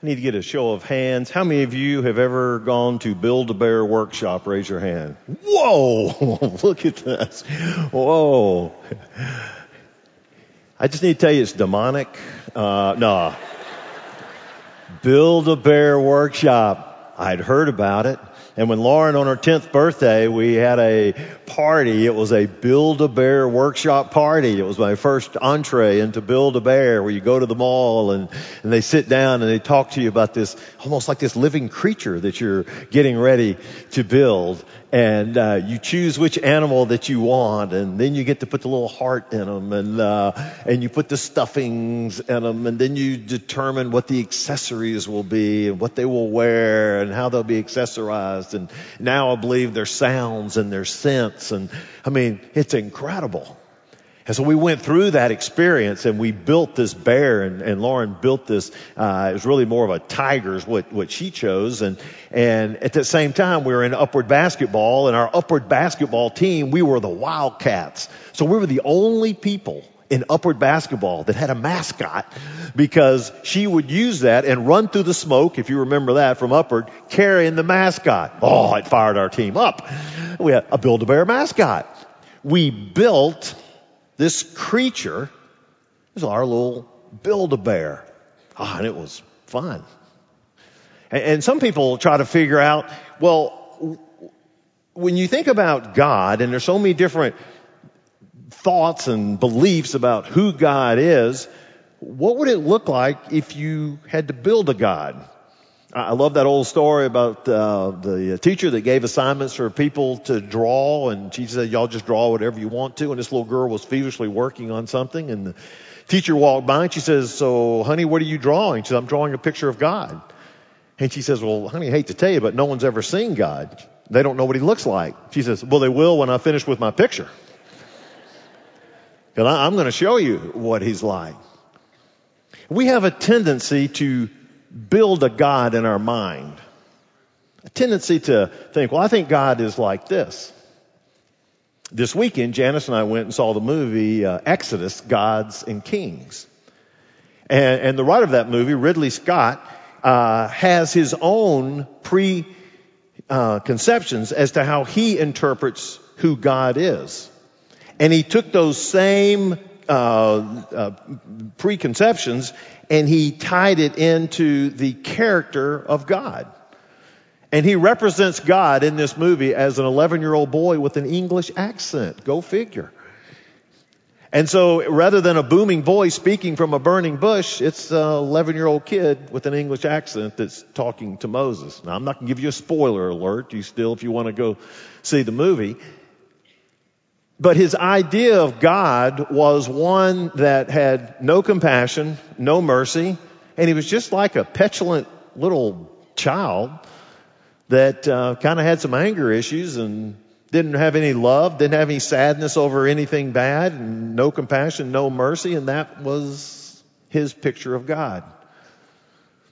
I need to get a show of hands. How many of you have ever gone to Build a Bear workshop? Raise your hand. Whoa! Look at this. Whoa. I just need to tell you it's demonic. Uh, no. Build a Bear workshop. I'd heard about it. And when Lauren on her 10th birthday, we had a party. It was a Build a Bear workshop party. It was my first entree into Build a Bear where you go to the mall and, and they sit down and they talk to you about this, almost like this living creature that you're getting ready to build and uh, you choose which animal that you want, and then you get to put the little heart in them, and uh, and you put the stuffings in them, and then you determine what the accessories will be, and what they will wear, and how they'll be accessorized. And now I believe their sounds and their scents, and I mean it's incredible. And so we went through that experience and we built this bear and, and Lauren built this, uh, it was really more of a tiger's what, what she chose. And, and at the same time, we were in upward basketball and our upward basketball team, we were the Wildcats. So we were the only people in upward basketball that had a mascot because she would use that and run through the smoke, if you remember that from upward, carrying the mascot. Oh, it fired our team up. We had a Build-A-Bear mascot. We built this creature was our little Build-A-Bear. Ah, and it was fun. And, and some people try to figure out, well, when you think about God, and there's so many different thoughts and beliefs about who God is, what would it look like if you had to build a God? I love that old story about uh, the teacher that gave assignments for people to draw, and she said, "Y'all just draw whatever you want to." And this little girl was feverishly working on something, and the teacher walked by, and she says, "So, honey, what are you drawing?" She says, "I'm drawing a picture of God." And she says, "Well, honey, I hate to tell you, but no one's ever seen God. They don't know what He looks like." She says, "Well, they will when I finish with my picture, because I'm going to show you what He's like." We have a tendency to build a God in our mind. A tendency to think, well, I think God is like this. This weekend, Janice and I went and saw the movie uh, Exodus, Gods and Kings. And, and, the writer of that movie, Ridley Scott, uh, has his own preconceptions uh, as to how he interprets who God is. And he took those same uh, uh, preconceptions and he tied it into the character of God. And he represents God in this movie as an 11 year old boy with an English accent. Go figure. And so rather than a booming voice speaking from a burning bush, it's an 11 year old kid with an English accent that's talking to Moses. Now I'm not going to give you a spoiler alert. You still, if you want to go see the movie. But his idea of God was one that had no compassion, no mercy, and he was just like a petulant little child that uh, kind of had some anger issues and didn't have any love, didn't have any sadness over anything bad, and no compassion, no mercy, and that was his picture of God.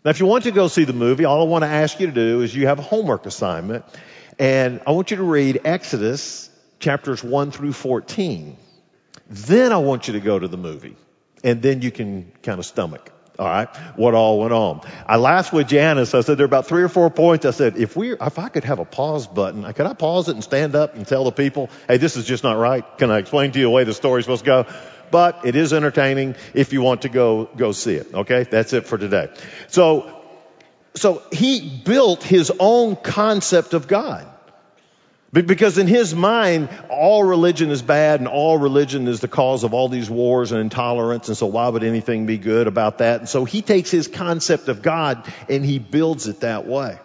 Now, if you want to go see the movie, all I want to ask you to do is you have a homework assignment, and I want you to read Exodus chapters 1 through 14. Then I want you to go to the movie. And then you can kind of stomach. All right. What all went on. I laughed with Janice. I said there are about three or four points. I said, if we, if I could have a pause button, could I pause it and stand up and tell the people, hey, this is just not right. Can I explain to you the way the story's supposed to go? But it is entertaining if you want to go, go see it. Okay. That's it for today. So, so he built his own concept of God. Because in his mind, all religion is bad and all religion is the cause of all these wars and intolerance. And so why would anything be good about that? And so he takes his concept of God and he builds it that way.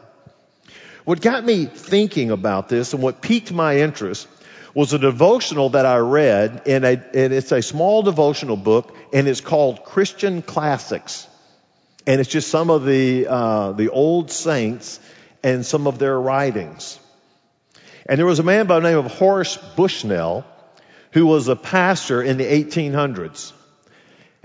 What got me thinking about this and what piqued my interest was a devotional that I read in a, and it's a small devotional book and it's called Christian Classics. And it's just some of the, uh, the old saints and some of their writings. And there was a man by the name of Horace Bushnell who was a pastor in the 1800s.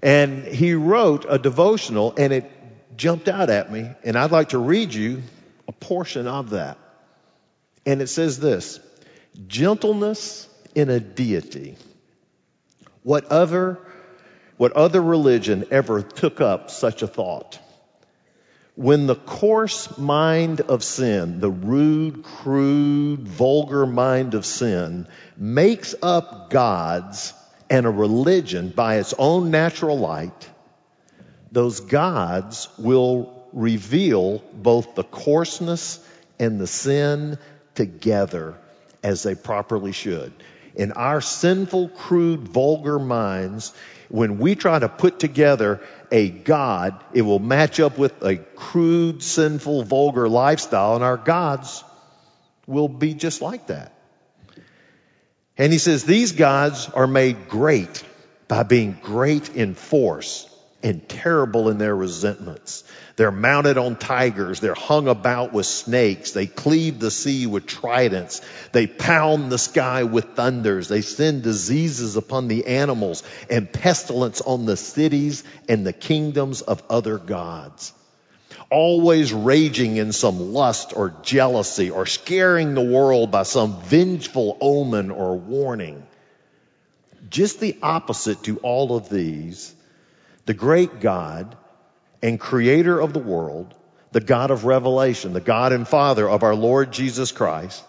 And he wrote a devotional and it jumped out at me. And I'd like to read you a portion of that. And it says this, gentleness in a deity. What other, what other religion ever took up such a thought? When the coarse mind of sin, the rude, crude, vulgar mind of sin, makes up gods and a religion by its own natural light, those gods will reveal both the coarseness and the sin together as they properly should. In our sinful, crude, vulgar minds, when we try to put together a God, it will match up with a crude, sinful, vulgar lifestyle, and our gods will be just like that. And he says these gods are made great by being great in force and terrible in their resentments. They're mounted on tigers. They're hung about with snakes. They cleave the sea with tridents. They pound the sky with thunders. They send diseases upon the animals and pestilence on the cities and the kingdoms of other gods. Always raging in some lust or jealousy or scaring the world by some vengeful omen or warning. Just the opposite to all of these, the great God and creator of the world, the God of revelation, the God and Father of our Lord Jesus Christ,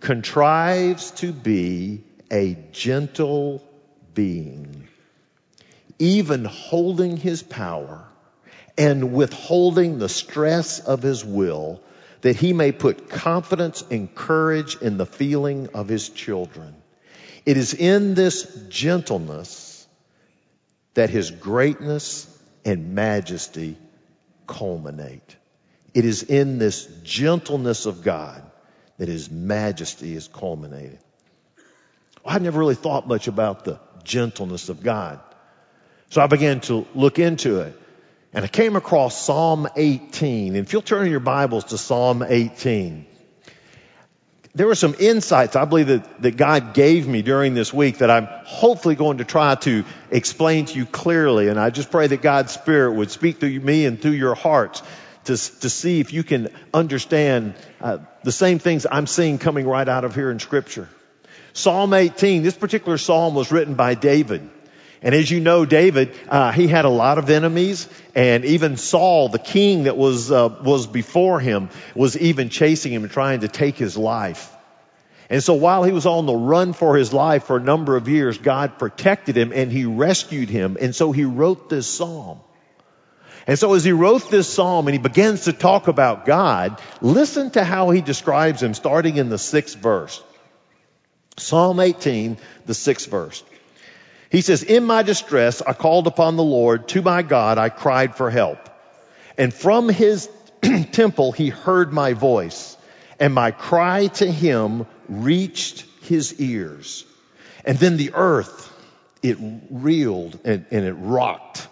contrives to be a gentle being, even holding his power and withholding the stress of his will that he may put confidence and courage in the feeling of his children. It is in this gentleness that his greatness and majesty culminate. It is in this gentleness of God that his majesty is culminated. Well, I never really thought much about the gentleness of God. So I began to look into it. And I came across Psalm 18. And if you'll turn your Bibles to Psalm 18, there were some insights I believe that, that God gave me during this week that I'm hopefully going to try to explain to you clearly. And I just pray that God's Spirit would speak through me and through your hearts to, to see if you can understand uh, the same things I'm seeing coming right out of here in Scripture. Psalm 18, this particular psalm was written by David. And as you know, David, uh, he had a lot of enemies, and even Saul, the king that was uh, was before him, was even chasing him and trying to take his life. And so while he was on the run for his life for a number of years, God protected him and he rescued him. And so he wrote this psalm. And so as he wrote this psalm and he begins to talk about God, listen to how he describes him starting in the sixth verse. Psalm 18, the sixth verse. He says, In my distress, I called upon the Lord. To my God, I cried for help. And from his temple, he heard my voice. And my cry to him reached his ears. And then the earth, it reeled and, and it rocked.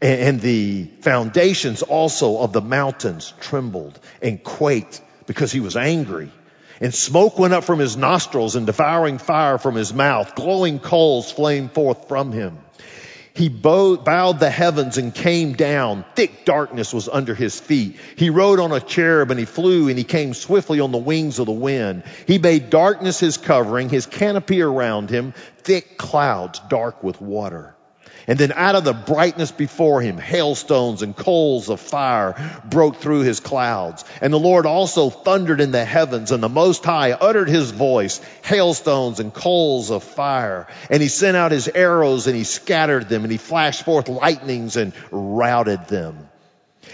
And, and the foundations also of the mountains trembled and quaked because he was angry. And smoke went up from his nostrils and devouring fire from his mouth. Glowing coals flamed forth from him. He bowed, the heavens and came down. Thick darkness was under his feet. He rode on a cherub and he flew and he came swiftly on the wings of the wind. He made darkness his covering, his canopy around him, thick clouds dark with water. And then out of the brightness before him, hailstones and coals of fire broke through his clouds. And the Lord also thundered in the heavens and the Most High uttered his voice, hailstones and coals of fire. And he sent out his arrows and he scattered them and he flashed forth lightnings and routed them.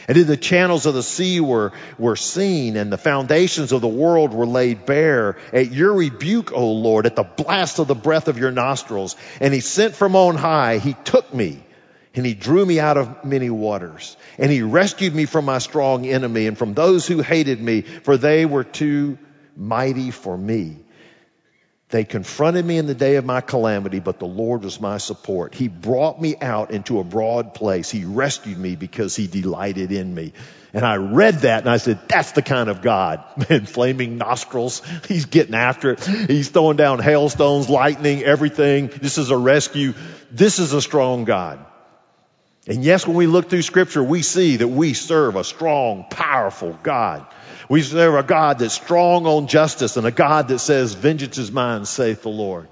And then the channels of the sea were, were seen and the foundations of the world were laid bare at your rebuke, O Lord, at the blast of the breath of your nostrils. And he sent from on high. He took me and he drew me out of many waters and he rescued me from my strong enemy and from those who hated me, for they were too mighty for me. They confronted me in the day of my calamity, but the Lord was my support. He brought me out into a broad place. He rescued me because he delighted in me. And I read that and I said, that's the kind of God. Man, flaming nostrils. He's getting after it. He's throwing down hailstones, lightning, everything. This is a rescue. This is a strong God. And yes, when we look through scripture, we see that we serve a strong, powerful God. We serve a God that's strong on justice and a God that says, vengeance is mine, saith the Lord.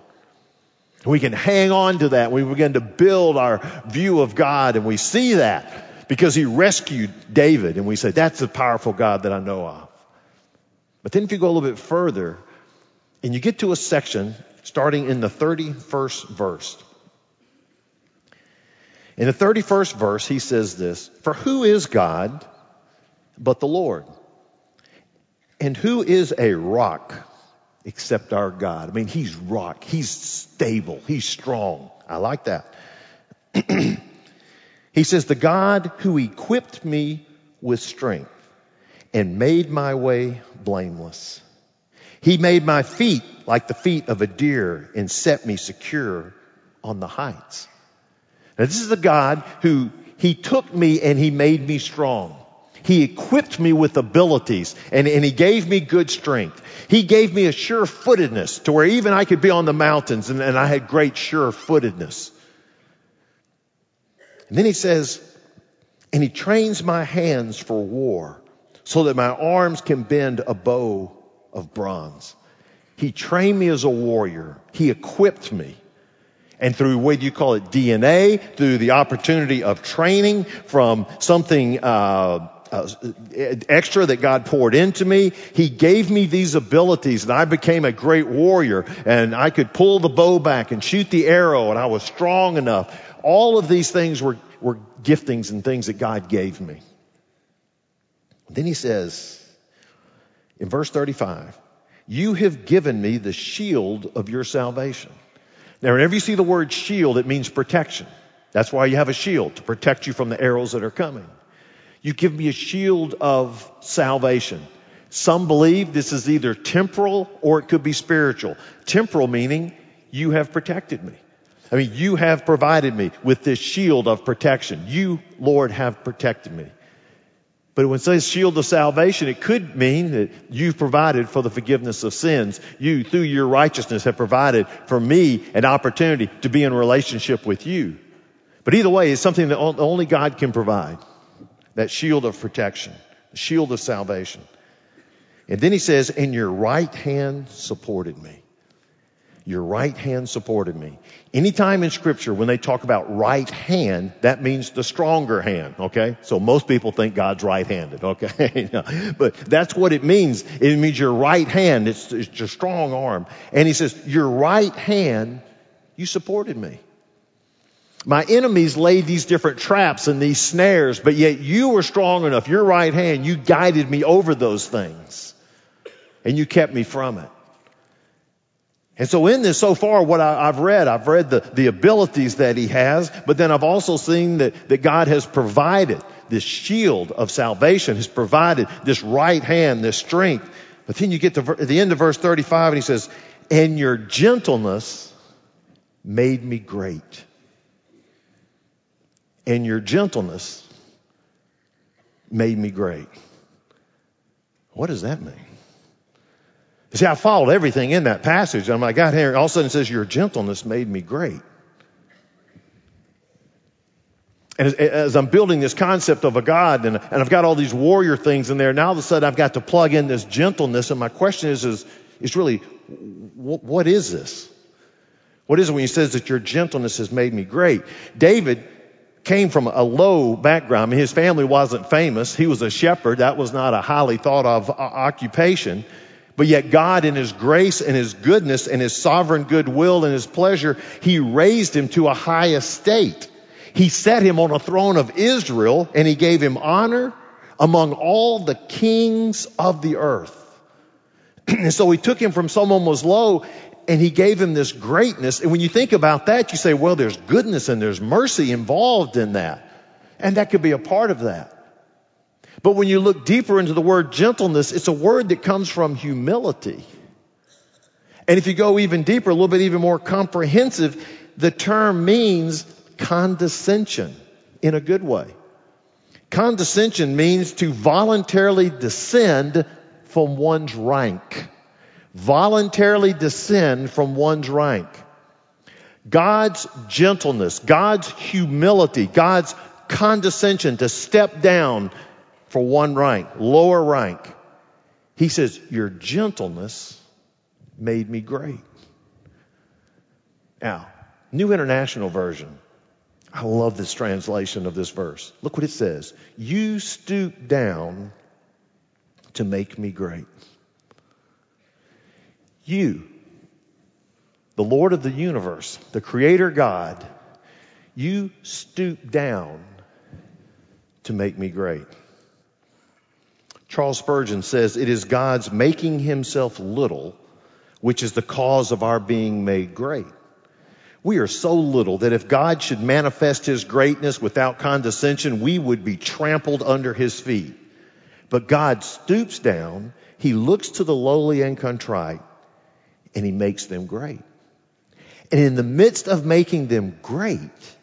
We can hang on to that. We begin to build our view of God and we see that. because he rescued David. And we say, that's the powerful God that I know of. But then if you go a little bit further and you get to a section starting in the 31st verse. In the 31st verse, he says this, For who is God but the Lord? And who is a rock except our God? I mean, he's rock. He's stable. He's strong. I like that. he says, the God who equipped me with strength and made my way blameless. He made my feet like the feet of a deer and set me secure on the heights. Now this is the God who he took me and he made me strong. He equipped me with abilities and, and he gave me good strength. He gave me a sure footedness to where even I could be on the mountains and, and I had great sure footedness. And then he says, and he trains my hands for war so that my arms can bend a bow of bronze. He trained me as a warrior. He equipped me. And through, what you call it, DNA, through the opportunity of training from something, uh, uh, extra that God poured into me. He gave me these abilities and I became a great warrior and I could pull the bow back and shoot the arrow and I was strong enough. All of these things were, were giftings and things that God gave me. Then he says in verse 35, you have given me the shield of your salvation. Now, whenever you see the word shield, it means protection. That's why you have a shield, to protect you from the arrows that are coming. You give me a shield of salvation. Some believe this is either temporal or it could be spiritual. Temporal meaning you have protected me. I mean, you have provided me with this shield of protection. You, Lord, have protected me. But when it says shield of salvation, it could mean that you've provided for the forgiveness of sins. You, through your righteousness, have provided for me an opportunity to be in relationship with you. But either way, it's something that only God can provide that shield of protection, the shield of salvation. And then he says, and your right hand supported me. Your right hand supported me. Anytime in scripture when they talk about right hand, that means the stronger hand, okay? So most people think God's right-handed, okay? but that's what it means. It means your right hand, it's, it's your strong arm. And he says, your right hand, you supported me. My enemies laid these different traps and these snares, but yet you were strong enough. Your right hand, you guided me over those things. And you kept me from it. And so in this so far, what I, have read, I've read the, the abilities that he has, but then I've also seen that, that God has provided this shield of salvation, has provided this right hand, this strength. But then you get to the end of verse 35 and he says, and your gentleness made me great and your gentleness made me great. What does that mean? You see, I followed everything in that passage. And I got here, all of a sudden it says, Your gentleness made me great. And as, I'm building this concept of a God and, and I've got all these warrior things in there, now all of a sudden I've got to plug in this gentleness. And my question is, is, is really, what, is this? What is it when he says that your gentleness has made me great? David came from a low background. I mean, his family wasn't famous. He was a shepherd. That was not a highly thought of uh, occupation. But yet God in His grace and His goodness and His sovereign goodwill and His pleasure, He raised him to a high estate. He set him on a throne of Israel and He gave him honor among all the kings of the earth. and so He took him from someone was low and he gave him this greatness. And when you think about that, you say, well, there's goodness and there's mercy involved in that. And that could be a part of that. But when you look deeper into the word gentleness, it's a word that comes from humility. And if you go even deeper, a little bit even more comprehensive, the term means condescension in a good way. Condescension means to voluntarily descend from one's rank voluntarily descend from one's rank. God's gentleness, God's humility, God's condescension to step down for one rank, lower rank. He says, Your gentleness made me great. Now, New International Version. I love this translation of this verse. Look what it says. You stoop down to make me great. You, the Lord of the universe, the Creator God, you stoop down to make me great. Charles Spurgeon says, It is God's making himself little which is the cause of our being made great. We are so little that if God should manifest his greatness without condescension, we would be trampled under his feet. But God stoops down, he looks to the lowly and contrite, and he makes them great. And in the midst of making them great,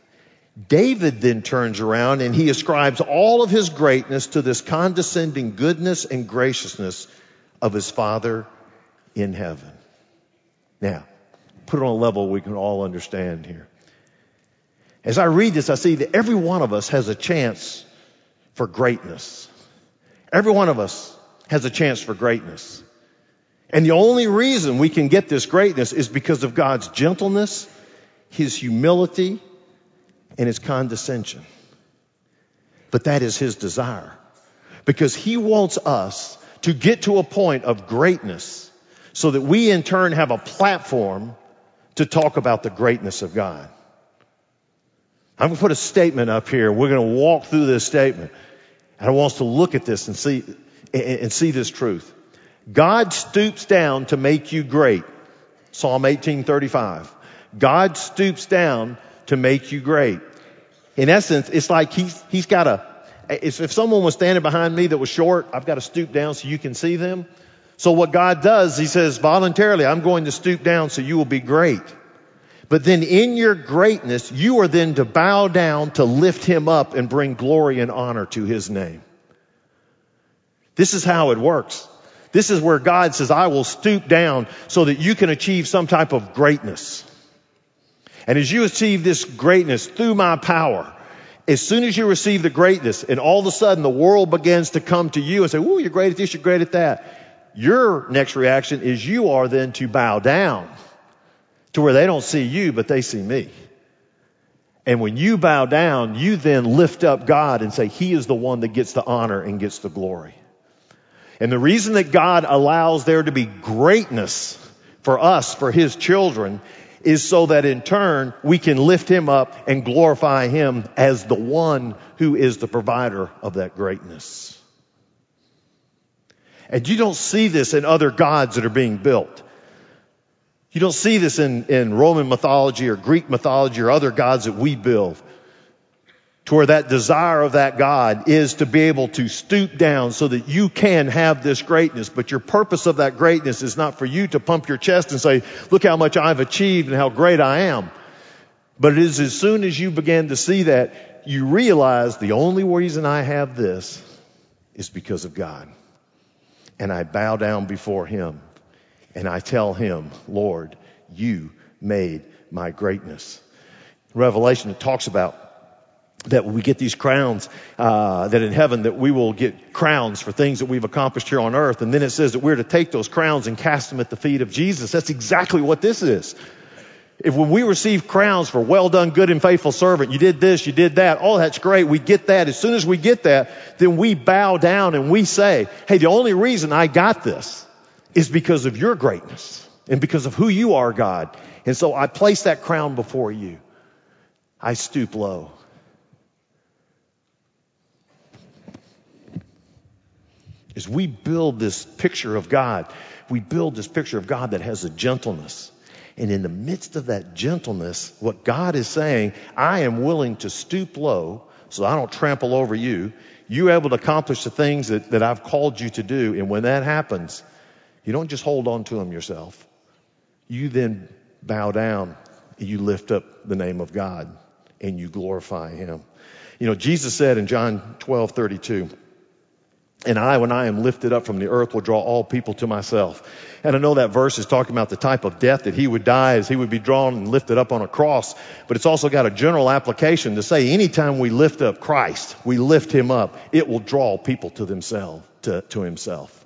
David then turns around and he ascribes all of his greatness to this condescending goodness and graciousness of his Father in heaven. Now, put it on a level we can all understand here. As I read this, I see that every one of us has a chance for greatness. Every one of us has a chance for greatness. And the only reason we can get this greatness is because of God's gentleness, His humility, and His condescension. But that is His desire. Because He wants us to get to a point of greatness so that we in turn have a platform to talk about the greatness of God. I'm going to put a statement up here. We're going to walk through this statement. And I want us to look at this and see, and see this truth. God stoops down to make you great. Psalm 1835. God stoops down to make you great. In essence, it's like he's, he's got a, if someone was standing behind me that was short, I've got to stoop down so you can see them. So what God does, He says, voluntarily, I'm going to stoop down so you will be great. But then in your greatness, you are then to bow down to lift Him up and bring glory and honor to His name. This is how it works. This is where God says, I will stoop down so that you can achieve some type of greatness. And as you achieve this greatness through my power, as soon as you receive the greatness and all of a sudden the world begins to come to you and say, Ooh, you're great at this, you're great at that your next reaction is you are then to bow down to where they don't see you, but they see me. And when you bow down, you then lift up God and say, He is the one that gets the honor and gets the glory. And the reason that God allows there to be greatness for us, for His children, is so that in turn we can lift Him up and glorify Him as the one who is the provider of that greatness. And you don't see this in other gods that are being built. You don't see this in, in Roman mythology or Greek mythology or other gods that we build. To where that desire of that God is to be able to stoop down so that you can have this greatness. But your purpose of that greatness is not for you to pump your chest and say, look how much I've achieved and how great I am. But it is as soon as you begin to see that, you realize the only reason I have this is because of God and I bow down before him and I tell him, Lord, you made my greatness. Revelation talks about that we get these crowns, uh, that in heaven that we will get crowns for things that we've accomplished here on earth. And then it says that we're to take those crowns and cast them at the feet of Jesus. That's exactly what this is. If when we receive crowns for well done, good and faithful servant, you did this, you did that, oh, that's great, we get that. As soon as we get that, then we bow down and we say, hey, the only reason I got this is because of your greatness and because of who you are, God. And so I place that crown before you. I stoop low. As we build this picture of God, we build this picture of God that has a gentleness and in the midst of that gentleness, what God is saying, I am willing to stoop low so I don't trample over you. You're able to accomplish the things that, that I've called you to do. And when that happens, you don't just hold on to them yourself. You then bow down and you lift up the name of God and you glorify Him. You know, Jesus said in John 12, 32, and I, when I am lifted up from the earth, will draw all people to myself. And I know that verse is talking about the type of death that he would die as he would be drawn and lifted up on a cross. But it's also got a general application to say anytime we lift up Christ, we lift him up, it will draw people to themselves, to, to himself.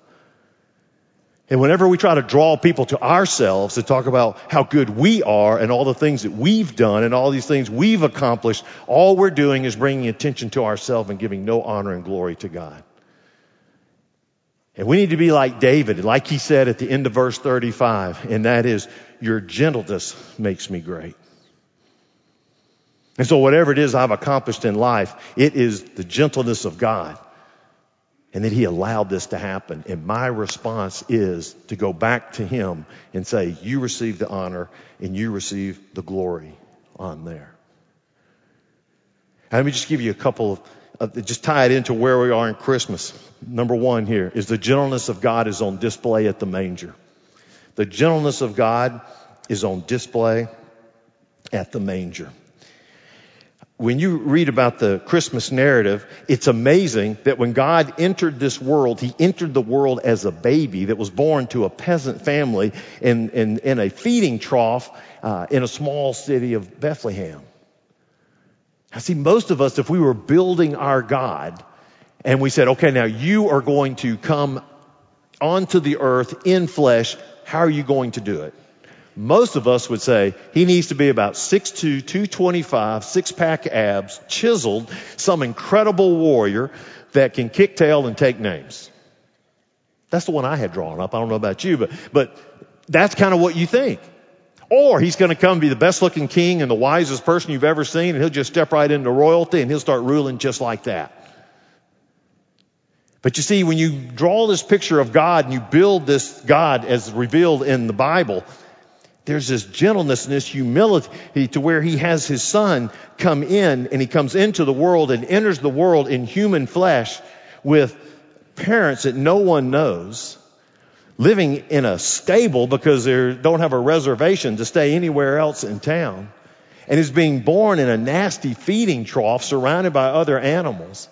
And whenever we try to draw people to ourselves to talk about how good we are and all the things that we've done and all these things we've accomplished, all we're doing is bringing attention to ourselves and giving no honor and glory to God. And we need to be like David, like he said at the end of verse 35, and that is, your gentleness makes me great. And so whatever it is I've accomplished in life, it is the gentleness of God. And that he allowed this to happen. And my response is to go back to him and say, you receive the honor and you receive the glory on there. And let me just give you a couple of, uh, just tie it into where we are in Christmas. Number one here is the gentleness of God is on display at the manger. The gentleness of God is on display at the manger when you read about the Christmas narrative, it's amazing that when God entered this world, He entered the world as a baby that was born to a peasant family in, in, in a feeding trough uh, in a small city of Bethlehem. I see most of us, if we were building our God and we said, okay, now you are going to come onto the earth in flesh, how are you going to do it? Most of us would say he needs to be about 6'2", 225, six pack abs, chiseled, some incredible warrior that can kick tail and take names. That's the one I had drawn up. I don't know about you, but, but that's kind of what you think. Or he's going to come be the best looking king and the wisest person you've ever seen and he'll just step right into royalty and he'll start ruling just like that. But you see, when you draw this picture of God and you build this God as revealed in the Bible, there's this gentleness and this humility to where he has his son come in and he comes into the world and enters the world in human flesh with parents that no one knows, living in a stable because they don't have a reservation to stay anywhere else in town, and is being born in a nasty feeding trough surrounded by other animals.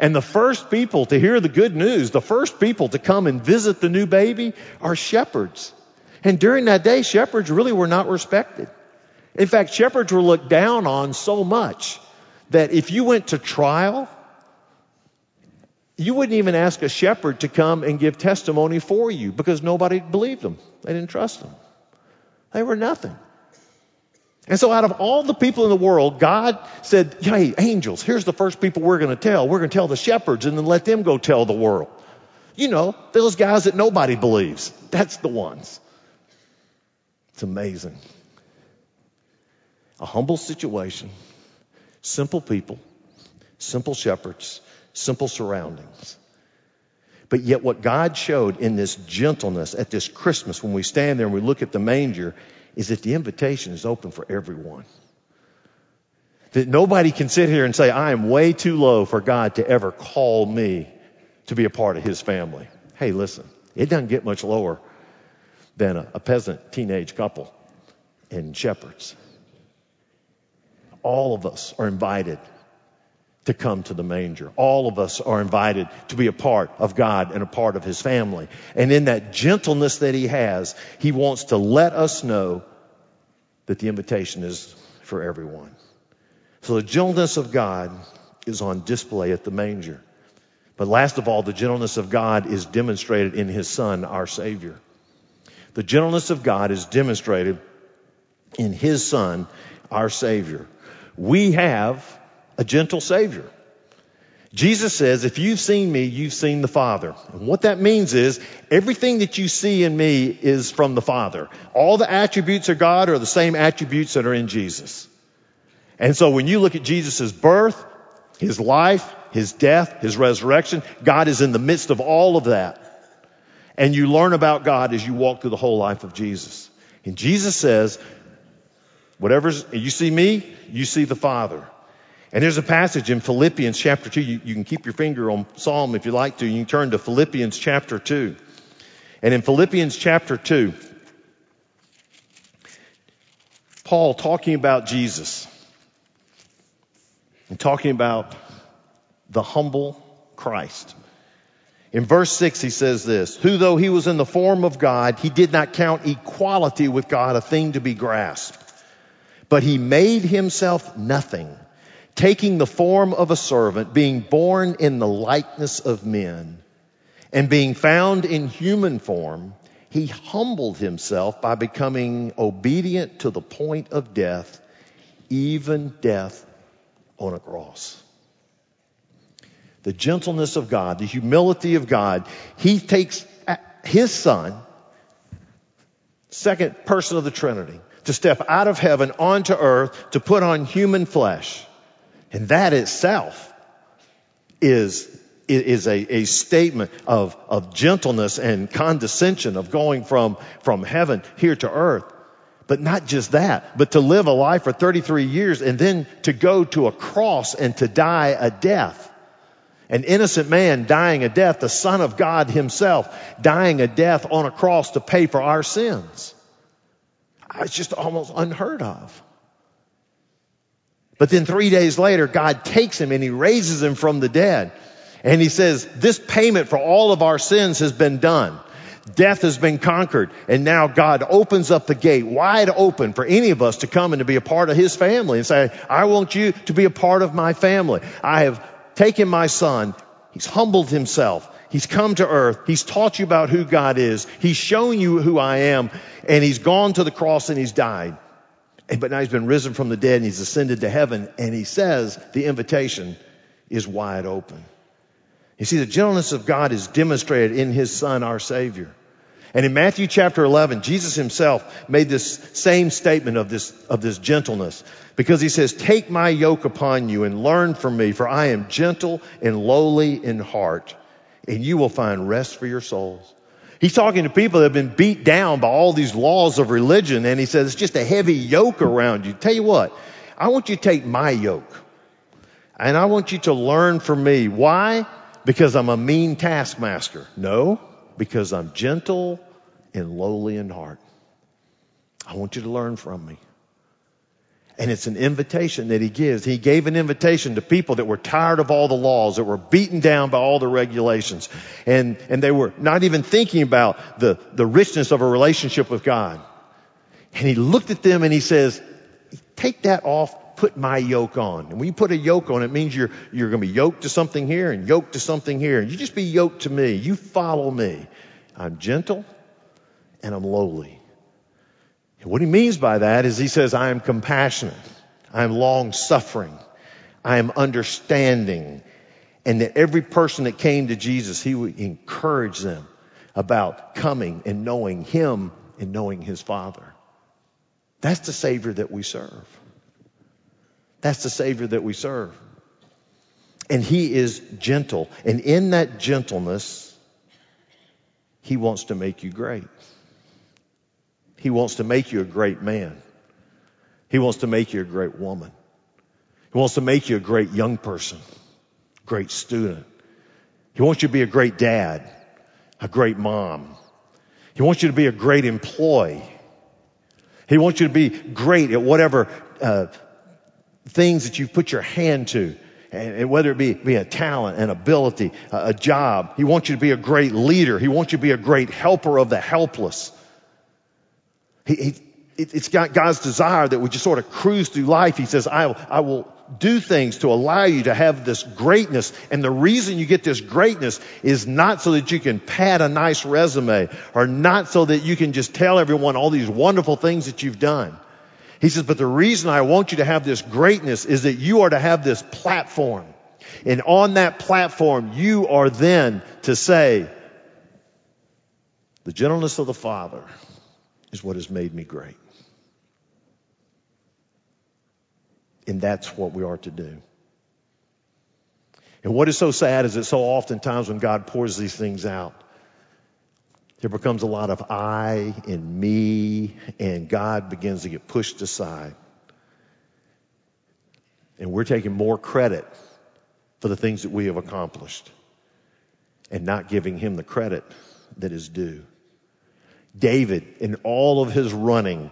And the first people to hear the good news, the first people to come and visit the new baby are shepherds. And during that day, shepherds really were not respected. In fact, shepherds were looked down on so much that if you went to trial, you wouldn't even ask a shepherd to come and give testimony for you because nobody believed them. They didn't trust them. They were nothing. And so out of all the people in the world, God said, hey, angels, here's the first people we're going to tell. We're going to tell the shepherds and then let them go tell the world. You know, those guys that nobody believes. That's the ones. It's amazing. A humble situation, simple people, simple shepherds, simple surroundings. But yet what God showed in this gentleness at this Christmas when we stand there and we look at the manger is that the invitation is open for everyone. That nobody can sit here and say, I am way too low for God to ever call me to be a part of his family. Hey, listen, it doesn't get much lower than a, a peasant teenage couple and shepherds. All of us are invited to come to the manger. All of us are invited to be a part of God and a part of His family. And in that gentleness that He has, He wants to let us know that the invitation is for everyone. So the gentleness of God is on display at the manger. But last of all, the gentleness of God is demonstrated in His Son, our Savior. The gentleness of God is demonstrated in His Son, our Savior. We have a gentle Savior. Jesus says, if you've seen me, you've seen the Father. And what that means is everything that you see in me is from the Father. All the attributes of God are the same attributes that are in Jesus. And so when you look at Jesus' birth, His life, His death, His resurrection, God is in the midst of all of that. And you learn about God as you walk through the whole life of Jesus. And Jesus says, whatever's, you see me, you see the Father. And there's a passage in Philippians chapter 2. You, you, can keep your finger on Psalm if you like to. You can turn to Philippians chapter 2. And in Philippians chapter 2, Paul talking about Jesus and talking about the humble Christ. In verse 6, he says this, who though he was in the form of God, he did not count equality with God a thing to be grasped, but he made himself nothing, taking the form of a servant, being born in the likeness of men, and being found in human form, He humbled himself by becoming obedient to the point of death, even death on a cross. The gentleness of God, the humility of God. He takes his son, second person of the Trinity, to step out of heaven onto earth to put on human flesh. And that itself is, is a, a statement of, of gentleness and condescension of going from, from heaven here to earth. But not just that, but to live a life for 33 years and then to go to a cross and to die a death. An innocent man dying a death, the Son of God Himself dying a death on a cross to pay for our sins. It's just almost unheard of. But then three days later, God takes him and He raises him from the dead. And He says, this payment for all of our sins has been done. Death has been conquered. And now God opens up the gate wide open for any of us to come and to be a part of His family and say, I want you to be a part of my family. I have taken my son. He's humbled himself. He's come to earth. He's taught you about who God is. He's shown you who I am. And he's gone to the cross and he's died. But now he's been risen from the dead and he's ascended to heaven. And he says the invitation is wide open. You see, the gentleness of God is demonstrated in his son, our savior. And in Matthew chapter 11, Jesus himself made this same statement of this, of this gentleness because he says, take my yoke upon you and learn from me, for I am gentle and lowly in heart, and you will find rest for your souls. He's talking to people that have been beat down by all these laws of religion, and he says, it's just a heavy yoke around you. Tell you what, I want you to take my yoke, and I want you to learn from me. Why? Because I'm a mean taskmaster. No, because I'm gentle and lowly in heart. I want you to learn from me. And it's an invitation that he gives. He gave an invitation to people that were tired of all the laws, that were beaten down by all the regulations. And, and they were not even thinking about the, the richness of a relationship with God. And he looked at them and he says, take that off, put my yoke on. And when you put a yoke on, it means you're, you're going to be yoked to something here and yoked to something here. And you just be yoked to me. You follow me. I'm gentle and I'm lowly. And what he means by that is he says, I am compassionate. I am long suffering. I am understanding. And that every person that came to Jesus, he would encourage them about coming and knowing him and knowing his father. That's the Savior that we serve. That's the Savior that we serve. And He is gentle. And in that gentleness, He wants to make you great. He wants to make you a great man. He wants to make you a great woman. He wants to make you a great young person, great student. He wants you to be a great dad, a great mom. He wants you to be a great employee. He wants you to be great at whatever uh, things that you've put your hand to. And whether it be, be a talent, an ability, a, a job. He wants you to be a great leader. He wants you to be a great helper of the helpless. He, he, it's God's desire that we just sort of cruise through life. He says, I, I will do things to allow you to have this greatness. And the reason you get this greatness is not so that you can pad a nice resume or not so that you can just tell everyone all these wonderful things that you've done. He says, but the reason I want you to have this greatness is that you are to have this platform. And on that platform, you are then to say, the gentleness of the Father is what has made me great. And that's what we are to do. And what is so sad is that so oftentimes when God pours these things out, there becomes a lot of I and me, and God begins to get pushed aside. And we're taking more credit for the things that we have accomplished and not giving him the credit that is due. David, in all of his running,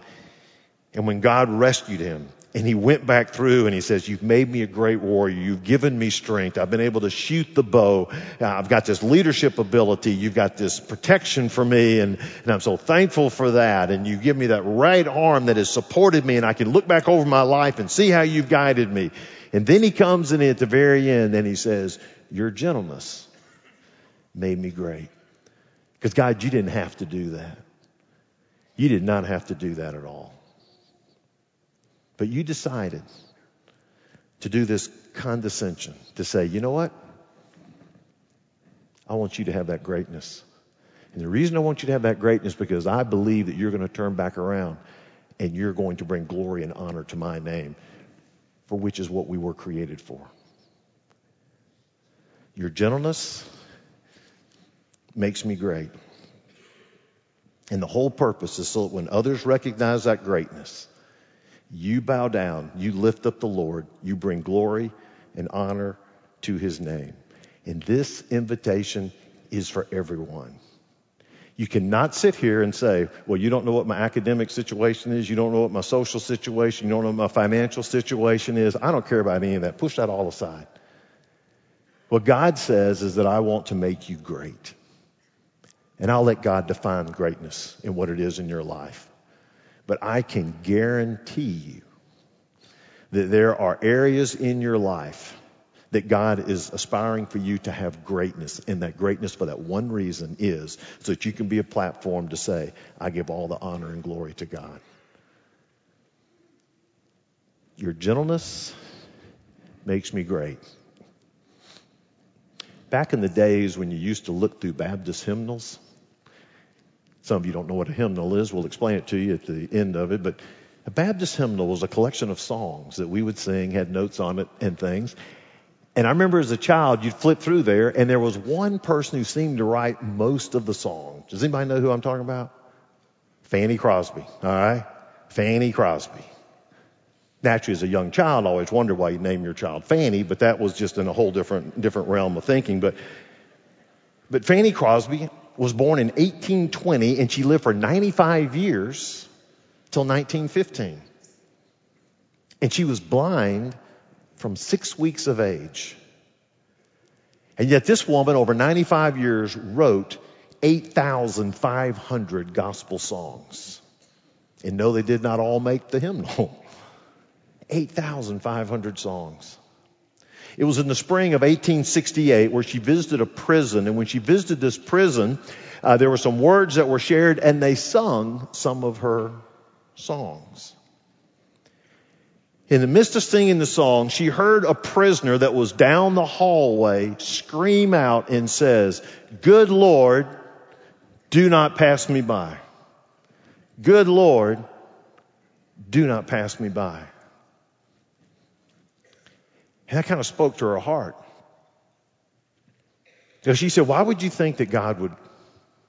and when God rescued him, and he went back through and he says, You've made me a great warrior. You've given me strength. I've been able to shoot the bow. Uh, I've got this leadership ability. You've got this protection for me. And, and I'm so thankful for that. And you give me that right arm that has supported me. And I can look back over my life and see how you've guided me. And then he comes in at the very end and he says, Your gentleness made me great. Because God, you didn't have to do that. You did not have to do that at all. But you decided to do this condescension, to say, you know what? I want you to have that greatness. And the reason I want you to have that greatness is because I believe that you're going to turn back around and you're going to bring glory and honor to my name, for which is what we were created for. Your gentleness makes me great. And the whole purpose is so that when others recognize that greatness, you bow down, you lift up the Lord, you bring glory and honor to his name. And this invitation is for everyone. You cannot sit here and say, well, you don't know what my academic situation is. You don't know what my social situation. You don't know what my financial situation is. I don't care about any of that. Push that all aside. What God says is that I want to make you great. And I'll let God define greatness in what it is in your life. But I can guarantee you that there are areas in your life that God is aspiring for you to have greatness. And that greatness for that one reason is so that you can be a platform to say, I give all the honor and glory to God. Your gentleness makes me great. Back in the days when you used to look through Baptist hymnals, some of you don't know what a hymnal is. We'll explain it to you at the end of it. But a Baptist hymnal was a collection of songs that we would sing, had notes on it and things. And I remember as a child, you'd flip through there, and there was one person who seemed to write most of the songs. Does anybody know who I'm talking about? Fanny Crosby. All right? Fanny Crosby. Naturally, as a young child, I always wondered why you name your child Fanny, but that was just in a whole different different realm of thinking. But but Fanny Crosby was born in 1820 and she lived for 95 years till 1915. And she was blind from six weeks of age. And yet this woman, over 95 years, wrote 8,500 gospel songs. And no, they did not all make the hymnal. 8,500 songs. It was in the spring of 1868 where she visited a prison. And when she visited this prison, uh, there were some words that were shared and they sung some of her songs. In the midst of singing the song, she heard a prisoner that was down the hallway scream out and says, Good Lord, do not pass me by. Good Lord, do not pass me by. And that kind of spoke to her heart. She said, Why would you think that God would,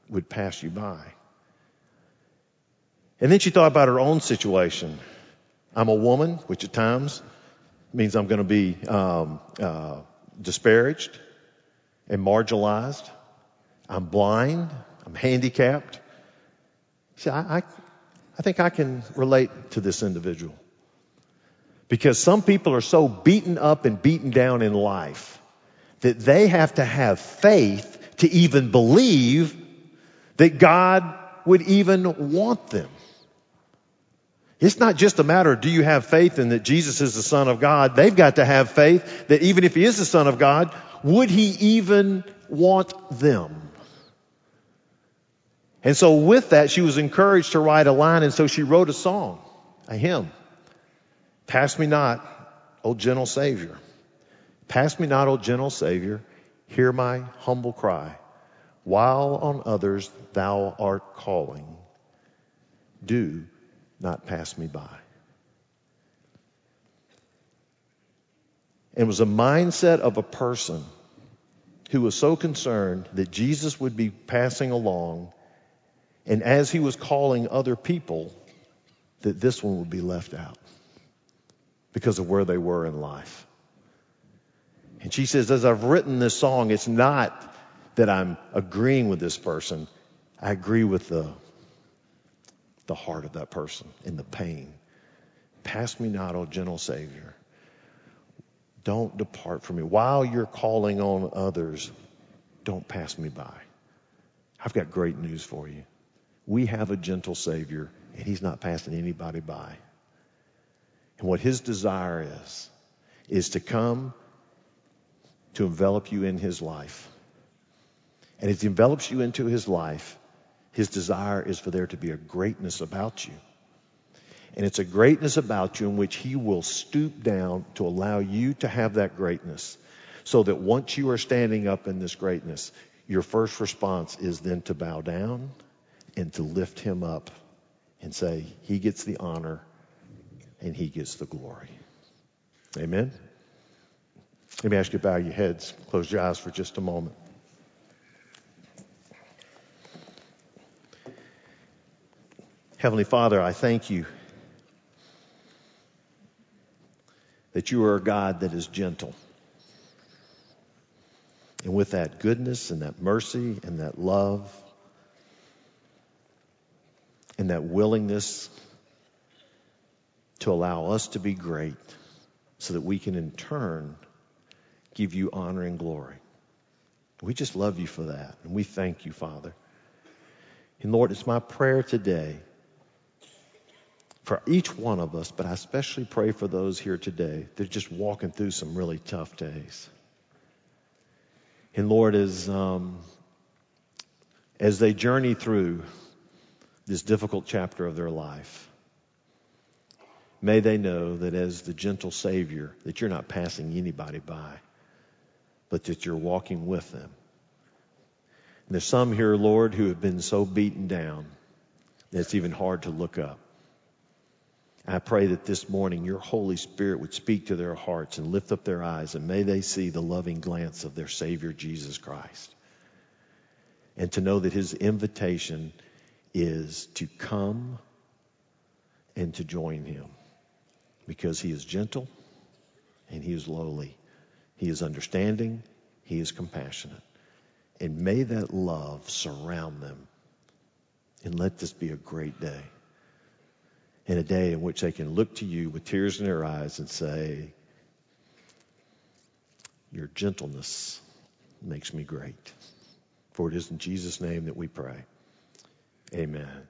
would pass you by? And then she thought about her own situation. I'm a woman, which at times means I'm going to be um, uh, disparaged and marginalized. I'm blind. I'm handicapped. See, I, I, I think I can relate to this individual. Because some people are so beaten up and beaten down in life that they have to have faith to even believe that God would even want them. It's not just a matter of do you have faith in that Jesus is the Son of God. They've got to have faith that even if He is the Son of God, would He even want them? And so with that, she was encouraged to write a line, and so she wrote a song, a hymn. Pass me not, O gentle Savior. Pass me not, O gentle Savior. Hear my humble cry. While on others thou art calling, do not pass me by. It was a mindset of a person who was so concerned that Jesus would be passing along, and as he was calling other people, that this one would be left out because of where they were in life. And she says, as I've written this song, it's not that I'm agreeing with this person. I agree with the, the heart of that person and the pain. Pass me not, O gentle Savior. Don't depart from me. While you're calling on others, don't pass me by. I've got great news for you. We have a gentle Savior, and He's not passing anybody by. And what his desire is, is to come to envelop you in his life. And as he envelops you into his life, His desire is for there to be a greatness about you. And it's a greatness about you in which He will stoop down to allow you to have that greatness. So that once you are standing up in this greatness, your first response is then to bow down and to lift Him up and say, He gets the honor and He gets the glory. Amen? Let me ask you to bow your heads, close your eyes for just a moment. Heavenly Father, I thank you that you are a God that is gentle. And with that goodness and that mercy and that love and that willingness to allow us to be great so that we can in turn give you honor and glory. We just love you for that. And we thank you, Father. And Lord, it's my prayer today for each one of us, but I especially pray for those here today that are just walking through some really tough days. And Lord, as, um, as they journey through this difficult chapter of their life, may they know that as the gentle Savior, that you're not passing anybody by, but that you're walking with them. And there's some here, Lord, who have been so beaten down that it's even hard to look up. I pray that this morning your Holy Spirit would speak to their hearts and lift up their eyes, and may they see the loving glance of their Savior, Jesus Christ. And to know that his invitation is to come and to join him because he is gentle and he is lowly. He is understanding, he is compassionate. And may that love surround them. And let this be a great day And a day in which they can look to you with tears in their eyes and say, Your gentleness makes me great. For it is in Jesus' name that we pray. Amen.